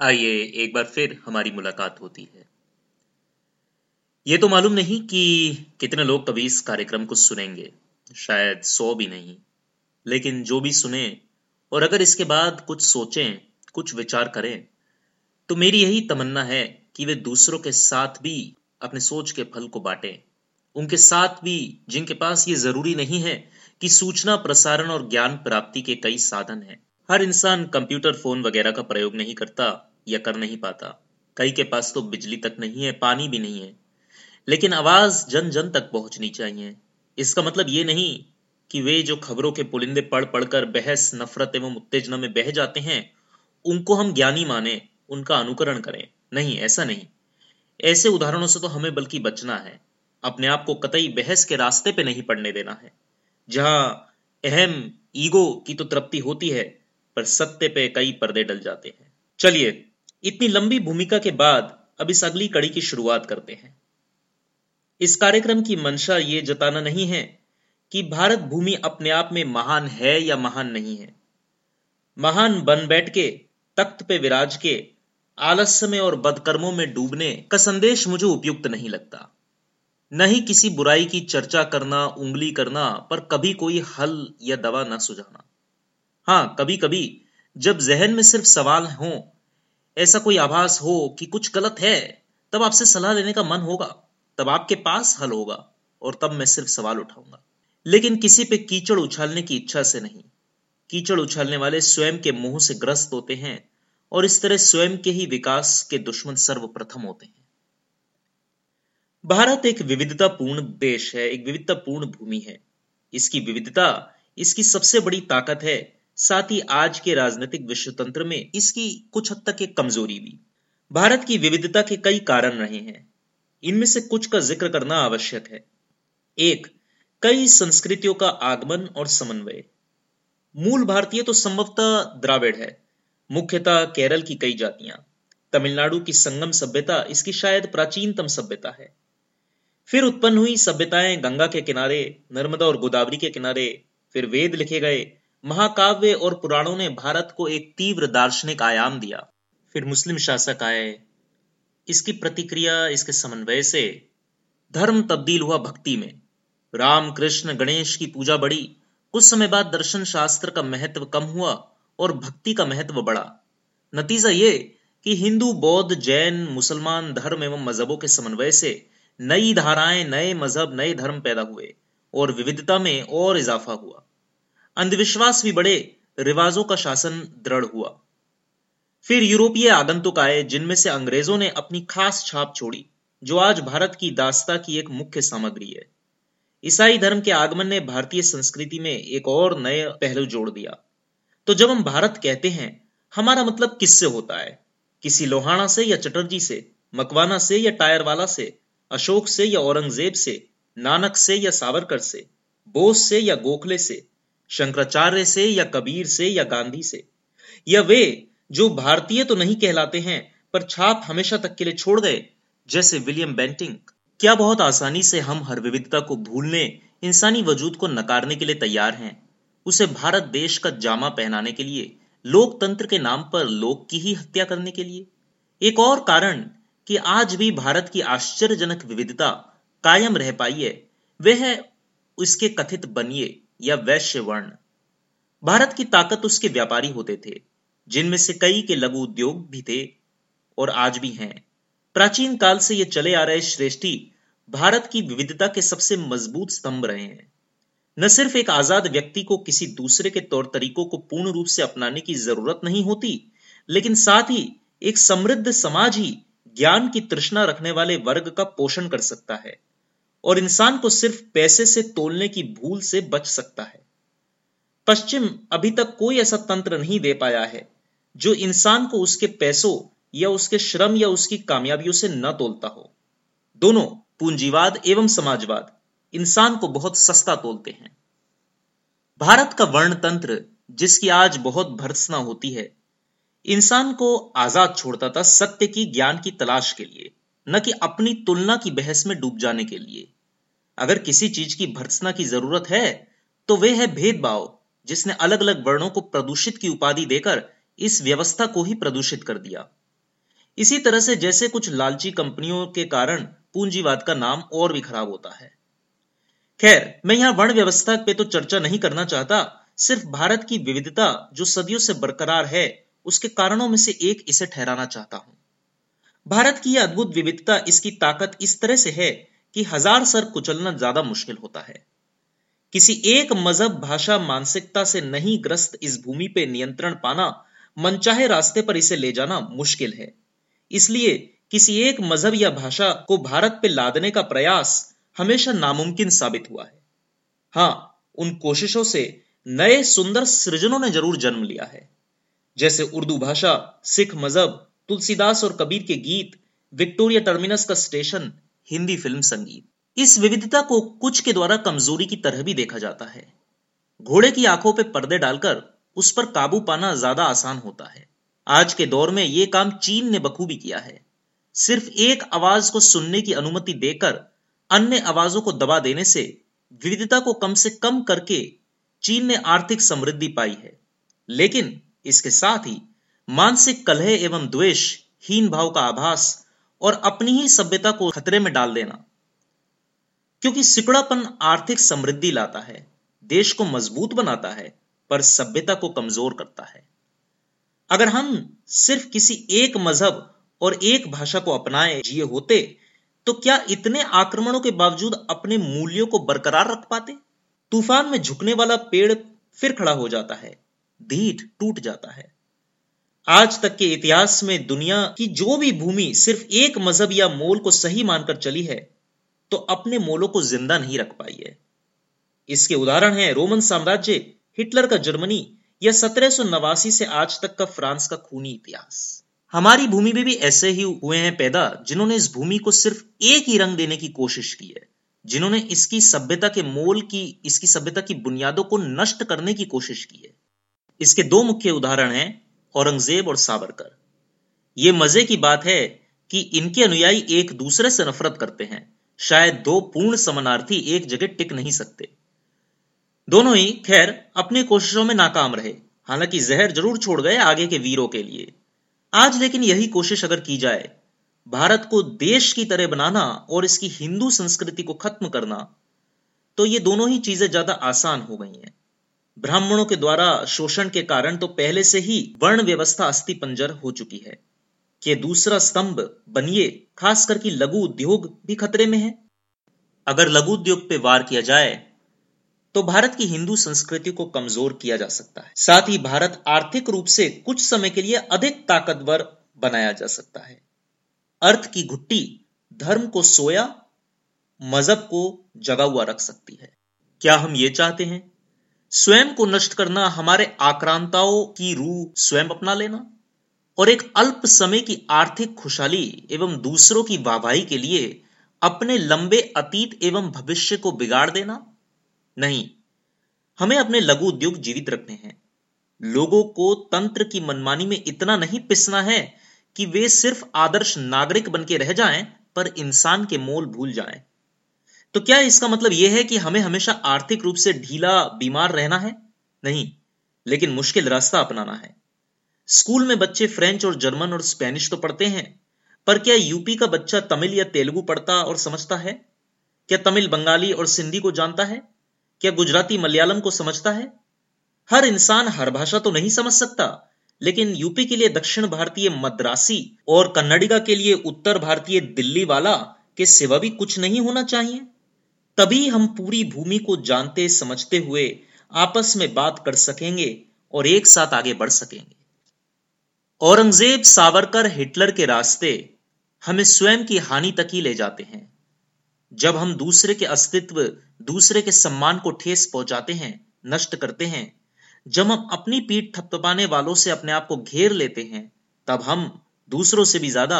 आइए एक बार फिर हमारी मुलाकात होती है। ये तो मालूम नहीं कि कितने लोग कभी इस कार्यक्रम को सुनेंगे, शायद सौ भी नहीं, लेकिन जो भी सुने और अगर इसके बाद कुछ सोचें, कुछ विचार करें तो मेरी यही तमन्ना है कि वे दूसरों के साथ भी अपने सोच के फल को बांटें, उनके साथ भी जिनके पास ये ज़रूरी नहीं है कि सूचना, प्रसारण और ज्ञान प्राप्ति के कई साधन हैं। हर इंसान कंप्यूटर फ़ोन वगैरह का प्रयोग नहीं करता या कर नहीं पाता। कई के पास तो बिजली तक नहीं है, पानी भी नहीं है। लेकिन आवाज़ जन जन तक पहुंचनी चाहिए। इसका मतलब ये नहीं कि वे जो खबरों के पुलिंदे पढ़ पढ़कर बहस, नफरत एवं उत्तेजना में बह जाते हैं, उनको हम ज्ञानी माने, उनका अनुकरण करें। नहीं, ऐसा नहीं। ऐसे उदाहरणों से तो हमें बल्कि बचना है। अपने आप को कतई बहस के रास्ते पे नहीं पड़ने देना है। जहाँ अहम ईगो की तो तृप्ति होती है पर सत्य पे कई पर्दे डल जाते हैं। चलिए, इतनी लंबी भूमिका के बाद अब इस अगली कड़ी की शुरुआत करते हैं। इस कार्यक्रम की मंशा ये जताना नहीं है कि भारत भूमि अपने आप में महान है या महान नहीं है। महान बन बैठ के, तख्त पे विराज के, आलस्य में और बदकर्मों में डूबने का संदेश मुझे उपयुक्त नहीं लगता। न ही किसी बुराई की चर्चा करना, उंगली करना पर कभी कोई हल या दवा न सुझाना। हाँ कभी कभी जब जहन में सिर्फ़ सवाल हो, ऐसा कोई आभास हो कि कुछ गलत है, तब आपसे सलाह लेने का मन होगा, तब आपके पास हल होगा और तब मैं सिर्फ़ सवाल उठाऊँगा। लेकिन किसी पे कीचड़ उछालने की इच्छा से नहीं। कीचड़ उछालने वाले स्वयं के मुँह से ग्रस्त होते हैं और इस तरह स्वयं के ही विकास के दुश्मन सर्वप्रथम होते हैं। भारत एक विविधतापूर्ण देश है, एक विविधतापूर्ण भूमि है। इसकी विविधता, इसकी सबसे बड़ी ताकत है साथ ही आज के राजनीतिक विश्व तंत्र में इसकी कुछ हद तक एक कमज़ोरी भी। भारत की विविधता के कई कारण रहे हैं। इनमें से कुछ का ज़िक्र करना आवश्यक है। एक, कई संस्कृतियों का आगमन और समन्वय। मूल भारतीय तो संभवतः द्राविड़ है। मुख्यतः केरल की कई जातियाँ। तमिलनाडु की संगम सभ्यता इसकी शायद प्राचीनतम सभ्यता है। फिर उत्पन्न हुई सभ्यताएँ गंगा के किनारे, नर्मदा और गोदावरी के किनारे, फिर वेद लिखे गए महाकाव्य और पुराणों ने भारत को एक तीव्र दार्शनिक आयाम दिया। फिर मुस्लिम शासक आए। इसकी प्रतिक्रिया, इसके समन्वय से धर्म तब्दील हुआ भक्ति में। राम कृष्ण गणेश की पूजा बढ़ी। कुछ समय बाद दर्शन शास्त्र का महत्व कम हुआ और भक्ति का महत्व बढ़ा। नतीजा ये कि हिंदू, बौद्ध, जैन, मुसलमान धर्म एवं मजहबों के समन्वय से नई धाराएँ, नए मज़हब, नए धर्म पैदा हुए और विविधता में और इजाफा हुआ। अंधविश्वास भी बढ़े रिवाजों का शासन दृढ़ हुआ। फिर यूरोपीय आगंतुक आए, जिनमें से अंग्रेज़ों ने अपनी खास छाप छोड़ी, जो आज भारत की दास्ता की एक मुख्य सामग्री है। ईसाई धर्म के आगमन ने भारतीय संस्कृति में एक और नए पहलू जोड़ दिया। तो जब हम भारत कहते हैं, हमारा मतलब किससे होता है? किसी लोहाना से या चटर्जी से, मकवाना से या टायर वाला से, अशोक से या औरंगज़ेब से, नानक से या सावरकर से, बोस से या गोखले से शंकराचार्य से या कबीर से या गांधी से। या वे, जो भारतीय तो नहीं कहलाते हैं, पर छाप हमेशा तक के लिए छोड़ गए जैसे विलियम बेंटिंग। क्या बहुत आसानी से हम हर विविधता को भूलने, इंसानी वजूद को नकारने के लिए तैयार हैं? उसे भारत देश का जामा पहनाने के लिए, लोकतंत्र के नाम पर लोक की ही हत्या करने के लिए? एक और कारण कि आज भी भारत की आश्चर्यजनक विविधता कायम रह पाई है, वह है उसके कथित बनिए। या वैश्य वर्ण। भारत की ताकत उसके व्यापारी होते थे, जिनमें से कई के लघु उद्योग भी थे और आज भी हैं। प्राचीन काल से ये चले आ रहे श्रेष्ठी भारत की विविधता के सबसे मज़बूत स्तंभ रहे हैं। न सिर्फ़ एक आज़ाद व्यक्ति को किसी दूसरे के तौर तरीकों को पूर्ण रूप से अपनाने की ज़रूरत नहीं होती, लेकिन साथ ही एक समृद्ध समाज ही ज्ञान की तृष्णा रखने वाले वर्ग का पोषण कर सकता है। और इंसान को सिर्फ़ पैसे से तोलने की भूल से बच सकता है। पश्चिम अभी तक कोई ऐसा तंत्र नहीं दे पाया है जो इंसान को उसके पैसों या उसके श्रम या उसकी कामयाबियों से न तोलता हो। दोनों, पूंजीवाद एवं समाजवाद, इंसान को बहुत सस्ता तोलते हैं। भारत का वर्ण तंत्र जिसकी आज बहुत भर्सना होती है, इंसान को आज़ाद छोड़ता था सत्य की ज्ञान की तलाश के लिए, न कि अपनी तुलना की बहस में डूब जाने के लिए। अगर किसी चीज़ की भर्सना की ज़रूरत है तो वे है भेदभाव, जिसने अलग अलग वर्णों को प्रदूषित की उपाधि देकर इस व्यवस्था को ही प्रदूषित कर दिया। इसी तरह से जैसे कुछ लालची कंपनियों के कारण पूंजीवाद का नाम और भी खराब होता है। खैर, मैं यहाँ वर्ण व्यवस्था पे तो चर्चा नहीं करना चाहता, सिर्फ़ भारत की विविधता जो सदियों से बरकरार है, उसके कारणों में से एक इसे ठहराना चाहता हूँ। भारत की यह अद्भुत विविधता इसकी ताकत इस तरह से है कि हज़ार सर कुचलना ज़्यादा मुश्किल होता है। किसी एक मज़हब भाषा मानसिकता से नहीं ग्रस्त इस भूमि पे नियंत्रण पाना, मनचाहे रास्ते पर इसे ले जाना मुश्किल है। इसलिए किसी एक मज़हब या भाषा को भारत पे लादने का प्रयास हमेशा नामुमकिन साबित हुआ है। हाँ, उन कोशिशों से नए सुंदर सृजनों ने ज़रूर जन्म लिया है। जैसे उर्दू भाषा, सिख मज़हब, तुलसीदास और कबीर के गीत, विक्टोरिया टर्मिनस का स्टेशन हिंदी फ़िल्म संगीत। इस विविधता को कुछ के द्वारा कमज़ोरी की तरह भी देखा जाता है। घोड़े की आँखों पे पर्दे डालकर उस पर काबू पाना ज़्यादा आसान होता है। आज के दौर में यह काम चीन ने बखूबी किया है। सिर्फ़ एक आवाज़ को सुनने की अनुमति देकर अन्य आवाजों को दबा देने से विविधता को कम से कम करके चीन ने आर्थिक समृद्धि पाई है। लेकिन इसके साथ ही मानसिक कलह एवं द्वेष, हीन भाव का आभास और अपनी ही सभ्यता को खतरे में डाल देना। क्योंकि सिकुड़ापन आर्थिक समृद्धि लाता है, देश को मज़बूत बनाता है, पर सभ्यता को कमज़ोर करता है। अगर हम सिर्फ़ किसी एक मज़हब और एक भाषा को अपनाए जिए होते तो क्या इतने आक्रमणों के बावजूद अपने मूल्यों को बरकरार रख पाते? तूफ़ान में झुकने वाला पेड़ फिर खड़ा हो जाता है, धीट टूट जाता है। आज तक के इतिहास में दुनिया की जो भी भूमि सिर्फ़ एक मज़हब या मोल को सही मानकर चली है तो अपने मोलों को ज़िंदा नहीं रख पाई है। इसके उदाहरण है रोमन साम्राज्य, हिटलर का जर्मनी या सत्रह सौ नवासी से आज तक का फ्रांस का खूनी इतिहास। हमारी भूमि में भी ऐसे ही हुए हैं पैदा, जिन्होंने इस भूमि को सिर्फ़ एक ही रंग देने की कोशिश की है, जिन्होंने इसकी सभ्यता के मोल की, इसकी सभ्यता की बुनियादों को नष्ट करने की कोशिश की है। इसके दो मुख्य उदाहरण हैं औरंगज़ेब और सावरकर। ये मज़े की बात है कि इनके अनुयायी एक दूसरे से नफरत करते हैं। शायद दो पूर्ण समानार्थी एक जगह टिक नहीं सकते। दोनों ही, खैर, अपनी कोशिशों में नाकाम रहे। हालाँकि जहर ज़रूर छोड़ गए आगे के वीरों के लिए। आज लेकिन यही कोशिश अगर की जाए, भारत को देश की तरह बनाना और इसकी हिंदू संस्कृति को खत्म करना तो ये दोनों ही चीज़ें ज़्यादा आसान हो गई हैं। ब्राह्मणों के द्वारा शोषण के कारण तो पहले से ही वर्ण व्यवस्था अस्थि पंजर हो चुकी है। कि दूसरा स्तंभ बनिए, खासकर की लघु उद्योग भी खतरे में है? अगर लघु उद्योग पे वार किया जाए तो भारत की हिंदू संस्कृति को कमज़ोर किया जा सकता है। साथ ही भारत आर्थिक रूप से कुछ समय के लिए अधिक ताकतवर बनाया जा सकता है। अर्थ की घुट्टी धर्म को सोया, मज़हब को जगा हुआ रख सकती है। क्या हम ये चाहते हैं? स्वयं को नष्ट करना हमारे आक्रांताओं की रूह स्वयं अपना लेना और एक अल्प समय की आर्थिक खुशहाली एवं दूसरों की वाहवाही के लिए अपने लंबे अतीत एवं भविष्य को बिगाड़ देना नहीं, हमें अपने लघु उद्योग जीवित रखने हैं। लोगों को तंत्र की मनमानी में इतना नहीं पिसना है कि वे सिर्फ़ आदर्श नागरिक बन के रह जाएँ, पर इंसान के मोल भूल जाएँ। तो क्या इसका मतलब यह है कि हमें हमेशा आर्थिक रूप से ढीला बीमार रहना है? नहीं, लेकिन मुश्किल रास्ता अपनाना है। स्कूल में बच्चे फ्रेंच और जर्मन और स्पेनिश तो पढ़ते हैं, पर क्या यूपी का बच्चा तमिल या तेलुगु पढ़ता और समझता है? क्या तमिल, बंगाली और सिंधी को जानता है? क्या गुजराती, मलयालम को समझता है? हर इंसान हर भाषा तो नहीं समझ सकता, लेकिन यूपी के लिए दक्षिण भारतीय मद्रासी और कन्नडिगा के लिए उत्तर भारतीय दिल्ली वाला के सिवा भी कुछ नहीं होना चाहिए। तभी हम पूरी भूमि को जानते, समझते हुए आपस में बात कर सकेंगे और एक साथ आगे बढ़ सकेंगे। औरंगज़ेब सावरकर हिटलर के रास्ते हमें स्वयं की हानि तक ही ले जाते हैं। जब हम दूसरे के अस्तित्व, दूसरे के सम्मान को ठेस पहुंचाते हैं, नष्ट करते हैं, जब हम अपनी पीठ थपथपाने वालों से अपने आप को घेर लेते हैं, तब हम दूसरों से भी ज़्यादा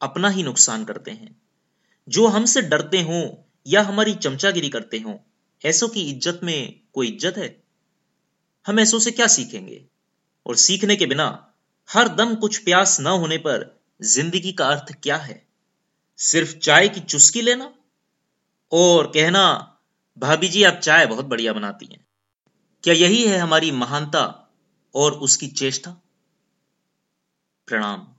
अपना ही नुकसान करते हैं। जो हमसे डरते हों या हमारी चमचागिरी करते हों, ऐसों की इज़्ज़त में कोई इज़्ज़त है? हम ऐसों से क्या सीखेंगे? और सीखने के बिना हर दम कुछ प्यास न होने पर ज़िंदगी का अर्थ क्या है? सिर्फ़ चाय की चुस्की लेना? और कहना, भाभी जी, आप चाय बहुत बढ़िया बनाती हैं। क्या यही है हमारी महानता और उसकी चेष्टा? प्रणाम।